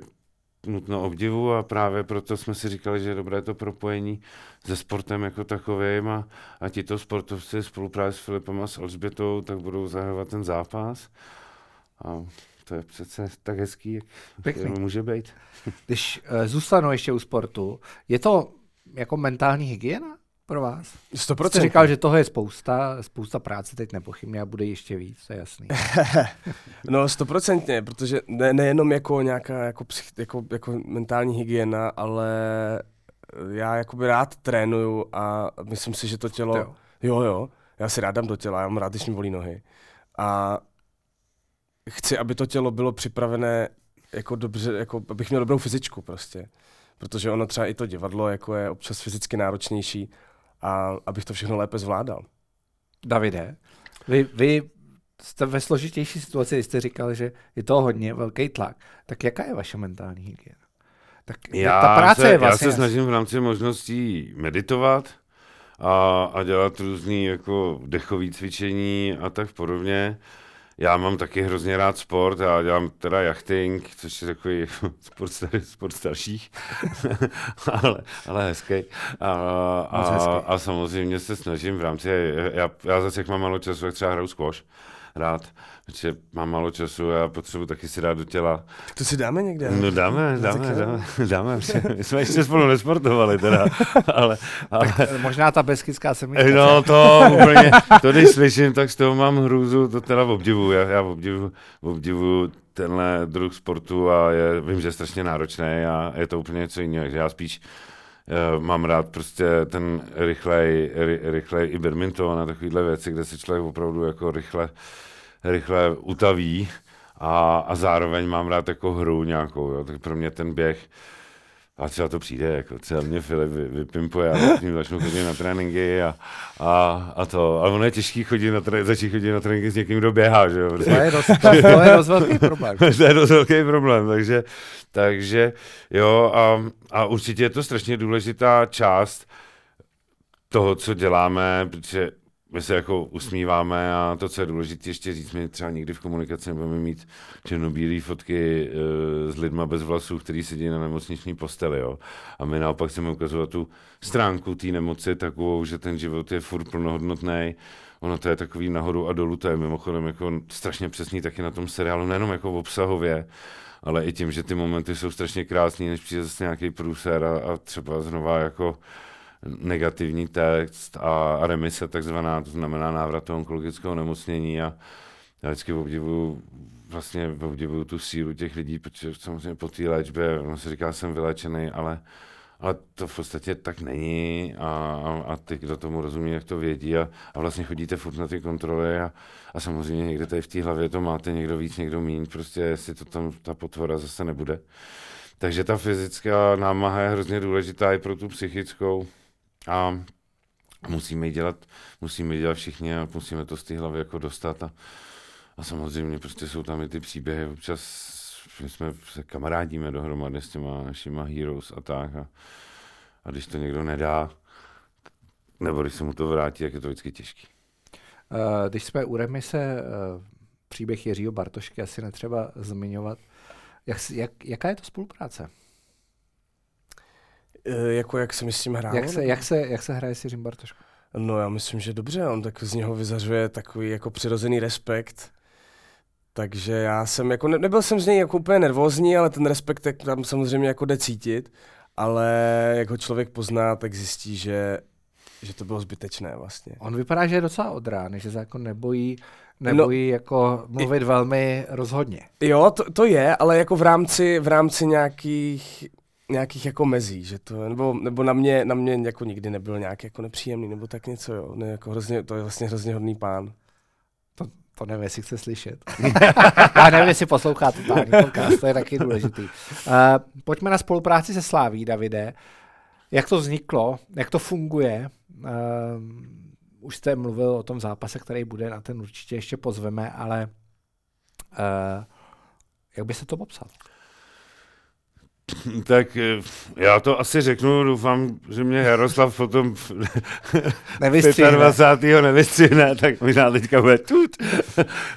Speaker 2: nutno obdivu a právě proto jsme si říkali, že je dobré to propojení se sportem jako takovým a, a tito sportovci spolupráci s Filipem a s Alžbětou tak budou zahrávat ten zápas. A to je přece tak hezký, jak
Speaker 1: Pěkný.
Speaker 2: může být.
Speaker 1: Když uh, zůstanu ještě u sportu, je to jako mentální hygiena pro vás? Jste
Speaker 3: 100%.
Speaker 1: říkal, že toho je spousta, spousta práce teď nepochybně a bude ještě víc, to je jasný.
Speaker 3: No, stoprocentně, protože ne, nejenom jako nějaká jako, psych, jako, jako mentální hygiena, ale já jakoby rád trénuju a myslím si, že to tělo,
Speaker 1: Jo.
Speaker 3: jo, jo, já si rád dám do těla, já mám rád, když mi bolí nohy. A chci, aby to tělo bylo připravené jako dobře, jako abych měl dobrou fyzičku prostě. Protože ono třeba i to divadlo jako je občas fyzicky náročnější a abych to všechno lépe zvládal.
Speaker 1: Davide, vy, vy jste ve složitější situaci, když jste říkal, že je to hodně velký tlak. Tak jaká je vaše mentální hygiena? Tak
Speaker 2: Já
Speaker 1: ta práce
Speaker 2: se,
Speaker 1: je vlastně...
Speaker 2: Já se snažím v rámci možností meditovat a, a dělat různý jako dechové cvičení a tak podobně. Já mám taky hrozně rád sport, já dělám teda jachting, což je takový sport, star, sport starších, ale, ale hezký. A, a, a, samozřejmě se snažím v rámci, já, já zase jak mám málo času, jak třeba hraju squash rád, protože mám málo času a potřebuji taky si dát do těla
Speaker 3: Tak to si dáme někde?
Speaker 2: No dáme,
Speaker 3: Tak
Speaker 2: dáme,
Speaker 3: jo.
Speaker 2: dáme, dáme. My jsme ještě spolu nesportovali teda, ale, ale
Speaker 1: Eh, Možná ta beskidská semínka.
Speaker 2: no to úplně, to když slyším, tak z toho mám hrůzu, to teda obdivuju, já, já obdivuju, obdivuju tenhle druh sportu a je, vím, že je strašně náročný a je to úplně něco jiného, já spíš mám rád prostě ten rychlej, ry, rychlej i badminton a takovýhle věci, kde se člověk opravdu jako rychle, rychle utaví a, a zároveň mám rád jako hru nějakou, jo. tak pro mě ten běh a třeba to přijde, jako třeba mě Filip vy, vypimpuje a s ním začnu chodit na tréninky a, a, a to. Ale ono je těžký chodit na tré, začít chodit na tréninky s někým, kdo běhá, že jo.
Speaker 1: To je dost, to, to je dost velký problém.
Speaker 2: to je dost velký problém, takže, takže jo a, a určitě je to strašně důležitá část toho, co děláme, protože my se jako usmíváme a to, co je důležité ještě říct, my třeba nikdy v komunikaci nebudeme mít černobílé fotky e, s lidma bez vlasů, který sedí na nemocniční posteli, jo. A my naopak chceme ukazovat tu stránku té nemoci takovou, že ten život je furt plnohodnotný. Ono to je takový nahoru a dolů, to je mimochodem jako strašně přesný taky na tom seriálu, nejenom jako obsahově, ale i tím, že ty momenty jsou strašně krásný, než přijde zase nějaký průser a, a třeba znova jako negativní text a, remise takzvaná, to znamená návrat onkologického nemocnění a já vždycky obdivuju vlastně obdivuju tu sílu těch lidí, protože samozřejmě po té léčbě, ono se říká, jsem vylečený, ale, ale to v podstatě tak není. A, a, a ty, kdo tomu rozumí, jak to vědí a, a vlastně chodíte furt na ty kontroly a, a samozřejmě někde tady v té hlavě to máte, někdo víc, někdo míň, prostě jestli to tam ta potvora zase nebude. Takže ta fyzická námaha je hrozně důležitá i pro tu psychickou a musíme ji dělat, musíme ji dělat všichni a musíme to z té hlavy jako dostat a, a samozřejmě prostě jsou tam i ty příběhy, občas my jsme se kamarádíme dohromady s těma našima heroes a tak a, a když to někdo nedá, nebo když se mu to vrátí, tak je to vždycky těžký.
Speaker 1: Eh, Když jsme u remise, eh, příběh Jiřího Bartošky asi netřeba zmiňovat. Jak, jak, jaká je to spolupráce?
Speaker 3: E, jako jak se mi s tím hrálo?
Speaker 1: Jak se, jak, se, jak se hraje s Jiřím Bartoškou?
Speaker 3: No já myslím, že dobře, on tak z něho vyzařuje takový jako přirozený respekt. Takže já jsem jako, ne, nebyl jsem z něj jako úplně nervózní, ale ten respekt tak tam samozřejmě jako jde cítit. Ale jak ho člověk pozná, tak zjistí, že, že to bylo zbytečné vlastně.
Speaker 1: On vypadá, že je docela odrány, že se jako nebojí, nebojí no, jako mluvit velmi rozhodně.
Speaker 3: Jo, to, to je, ale jako v rámci, v rámci nějakých, nějakých jako mezí, že to, nebo, nebo na mě, na mě jako nikdy nebyl nějak jako nepříjemný, nebo tak něco, jo. Ne, jako hrozně, to je vlastně hrozně hodný pán.
Speaker 1: To, to nevím, jestli chce slyšet. Já nevím, jestli poslouchá totální podcast, to je taky důležitý. Uh, pojďme na spolupráci se Sláví, Davide. Jak to vzniklo, jak to funguje? Uh, už jste mluvil o tom zápase, který bude, na ten určitě ještě pozveme, ale uh, Jak by se to popsal?
Speaker 2: Tak eh, já to asi řeknu, doufám, že mě Jaroslav potom
Speaker 1: Nevystřihne.
Speaker 2: 25. nevystřihne, tak možná teďka bude tut.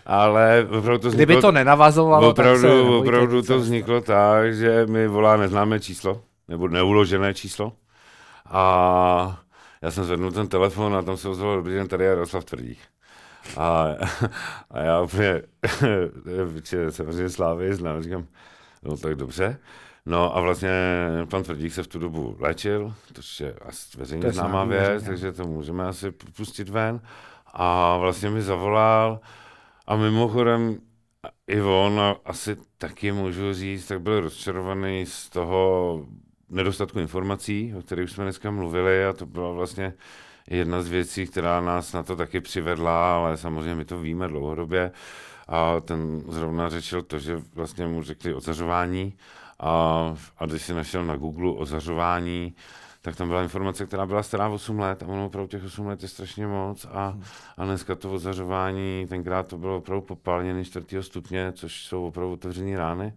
Speaker 2: Ale opravdu to
Speaker 1: Kdyby
Speaker 2: vzniklo,
Speaker 1: to nenavazovalo,
Speaker 2: opravdu,
Speaker 1: tak se
Speaker 2: opravdu to vzniklo tak, že mi volá neznámé číslo, nebo neuložené číslo. A já jsem zvednul ten telefon a tam se ozval, dobrý den, tady Jaroslav Tvrdík. A, a já úplně, že samozřejmě Slávy znám, říkám, no tak dobře. No a vlastně pan Tvrdík se v tu dobu léčil, což je asi veřejně známá věc,
Speaker 1: veřejně.
Speaker 2: takže to můžeme asi pustit ven. A vlastně mi zavolal a mimochodem i on, a asi taky můžu říct, tak byl rozčarovaný z toho nedostatku informací, o kterých jsme dneska mluvili a to byla vlastně jedna z věcí, která nás na to taky přivedla, ale samozřejmě my to víme dlouhodobě. A ten zrovna řečil to, že vlastně mu řekli ozařování a, a když si našel na Google ozařování, tak tam byla informace, která byla stará 8 let a ono opravdu těch 8 let je strašně moc a, a dneska to ozařování, tenkrát to bylo opravdu popálněný 4. stupně, což jsou opravdu otevřené rány.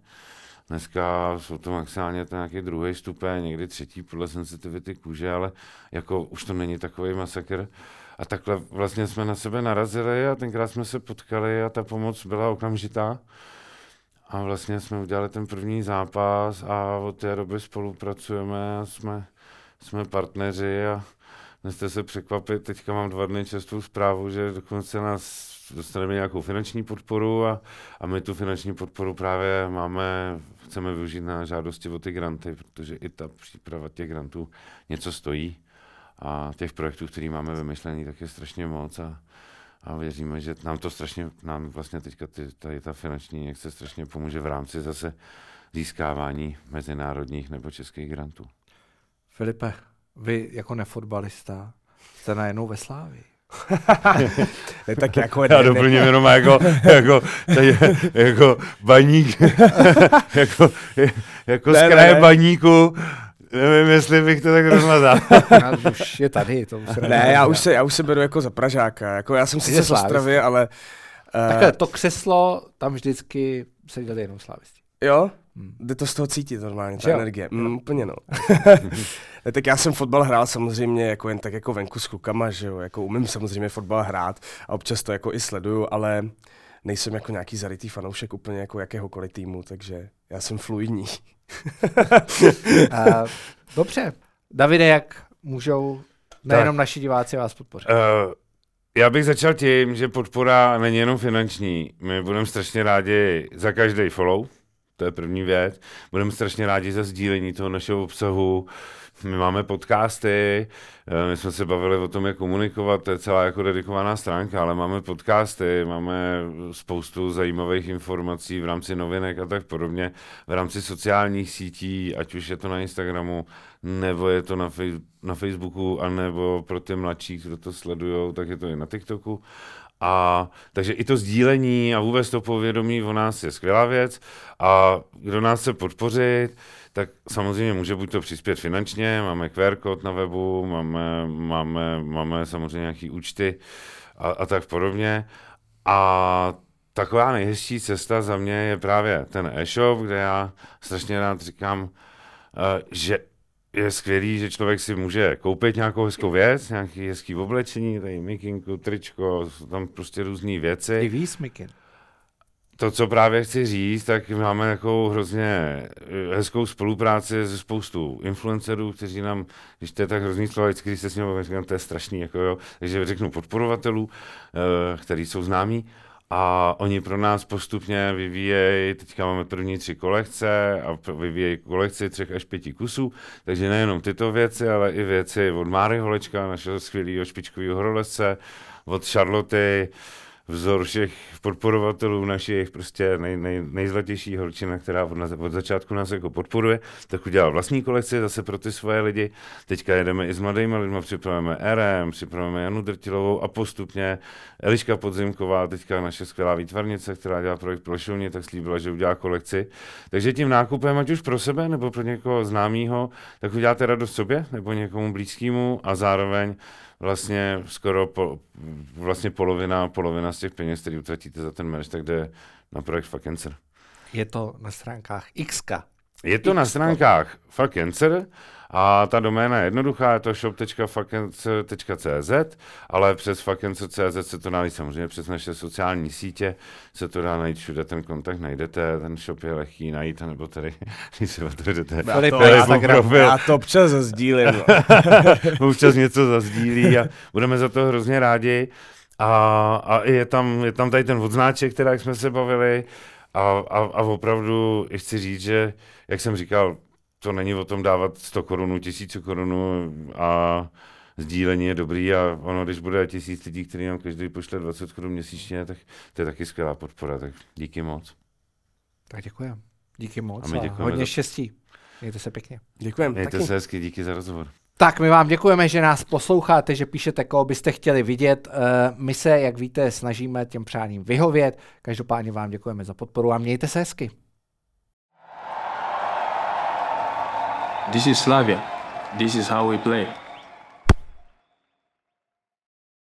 Speaker 2: Dneska jsou to maximálně to nějaký druhý stupeň, někdy třetí podle sensitivity kůže, ale jako už to není takový masakr. A takhle vlastně jsme na sebe narazili a tenkrát jsme se potkali a ta pomoc byla okamžitá. A vlastně jsme udělali ten první zápas a od té doby spolupracujeme a jsme, jsme partneři a Neste se překvapit, teďka mám dva dny čerstvou zprávu, že dokonce nás dostaneme nějakou finanční podporu a, a my tu finanční podporu právě máme, chceme využít na žádosti o ty granty, protože i ta příprava těch grantů něco stojí. A těch projektů, který máme vymyšlený, tak je strašně moc a, a věříme, že nám to strašně, nám vlastně teďka ty, tady ta finanční injekce strašně pomůže v rámci zase získávání mezinárodních nebo českých grantů.
Speaker 1: Filipe, vy jako nefotbalista jste najednou ve Slávii.
Speaker 3: Ne, tak jako
Speaker 2: Já
Speaker 3: ne, ne,
Speaker 2: doplním jenom jako, jako, tady, jako baník, jako, jako
Speaker 3: Ne,
Speaker 2: z
Speaker 3: ne,
Speaker 2: kraje
Speaker 3: ne.
Speaker 2: baníku, nevím, jestli bych to tak rozmazal.
Speaker 1: Já už je tady, to už se
Speaker 3: ne, já už se, já už se beru jako za Pražáka. Jako já jsem sice z. Ostravy, ale... Uh,
Speaker 1: Takhle, to křeslo, tam vždycky seděli jenom slávisti.
Speaker 3: Jo?
Speaker 1: Hmm.
Speaker 3: Jde to z toho cítit normálně, ta
Speaker 1: jo?
Speaker 3: energie. Mm, úplně no. ne, tak já jsem fotbal hrál samozřejmě jako jen tak jako venku s klukama, že jo, jako umím samozřejmě fotbal hrát a občas to jako i sleduju, ale nejsem jako nějaký zarytý fanoušek úplně jako jakéhokoliv týmu, takže já jsem fluidní.
Speaker 1: Uh, dobře. Davide, jak můžou nejenom naši diváci vás podpořit?
Speaker 2: Uh, já bych začal tím, že podpora není jenom finanční. My budeme strašně rádi za každý follow, to je první věc. Budeme strašně rádi za sdílení toho našeho obsahu. My máme podcasty, eh, my jsme se bavili o tom, jak komunikovat, to je celá jako dedikovaná stránka, ale máme podcasty, máme spoustu zajímavých informací v rámci novinek a tak podobně, v rámci sociálních sítí, ať už je to na Instagramu, nebo je to na, fej- na Facebooku, anebo pro ty mladší, kdo to sledují, tak je to i na TikToku. A takže i to sdílení a vůbec to povědomí o nás je skvělá věc. A kdo nás chce podpořit, tak samozřejmě může buď to přispět finančně, máme QR kód na webu, máme, máme, máme samozřejmě nějaké účty a, a tak podobně. A taková nejhezčí cesta za mě je právě ten e-shop, kde já strašně rád říkám, eh, že je skvělý, že člověk si může koupit nějakou hezkou věc, nějaký hezký oblečení, tady mikinku, tričko, jsou tam prostě různé věci
Speaker 1: I víc, Mikin.
Speaker 2: To, co právě chci říct, tak máme takovou hrozně eh, hezkou spolupráci se spoustu influencerů, kteří nám, když to je tak hrozný vždycky, když se s bavím, říkám, to je strašný, jako jo, takže řeknu podporovatelů, eh, kteří jsou známí, a oni pro nás postupně vyvíjejí, teďka máme první tři kolekce a vyvíjejí kolekci třech až pěti kusů, takže nejenom tyto věci, ale i věci od Máry Holečka, našeho skvělého špičkového horolezce, od Charloty, vzor všech podporovatelů našich, prostě nej, nej, nejzlatější holčina, která od, nás, od začátku nás jako podporuje, tak udělal vlastní kolekci zase pro ty svoje lidi. Teďka jedeme i s mladými lidmi, připravujeme RM, připravujeme Janu Drtilovou a postupně Eliška Podzimková, teďka naše skvělá výtvarnice, která dělá projekt pro Šouně, tak slíbila, že udělá kolekci. Takže tím nákupem, ať už pro sebe nebo pro někoho známého, tak uděláte radost sobě nebo někomu blízkému a zároveň vlastně skoro po, vlastně polovina, polovina z těch peněz, které utratíte za ten merch, tak jde na projekt Fakencer.
Speaker 1: Je to na stránkách XK.
Speaker 2: Je to na stránkách Fuckencer a ta doména je jednoduchá, je to shop.fuckencer.cz, ale přes fuckencer.cz se to dá samozřejmě přes naše sociální sítě, se to dá najít všude, ten kontakt najdete, ten shop je lehký najít, nebo tady, když se otevřete.
Speaker 3: Já to,
Speaker 1: já tak
Speaker 3: to,
Speaker 1: rád-
Speaker 3: já to občas sdílím. no.
Speaker 2: občas něco zazdílí a budeme za to hrozně rádi. A, a je, tam, je tam tady ten odznáček, který jsme se bavili a, a, a opravdu chci říct, že, jak jsem říkal, to není o tom dávat 100 korunů, 1000 korunů a sdílení je dobrý a ono, když bude tisíc lidí, který nám každý pošle 20 korun měsíčně, tak to je taky skvělá podpora, tak díky moc.
Speaker 1: Tak děkuji. Díky moc
Speaker 2: A
Speaker 1: a,
Speaker 2: děkujeme
Speaker 1: hodně
Speaker 2: za-
Speaker 1: štěstí. Mějte se pěkně.
Speaker 3: Děkujem.
Speaker 2: Mějte
Speaker 3: taky.
Speaker 2: se hezky, díky za rozhovor.
Speaker 1: Tak my vám děkujeme, že nás posloucháte, že píšete, koho byste chtěli vidět. Eh, My se, jak víte, snažíme těm přáním vyhovět. Každopádně vám děkujeme za podporu a mějte se hezky.
Speaker 4: This is Slavia. This is how we play.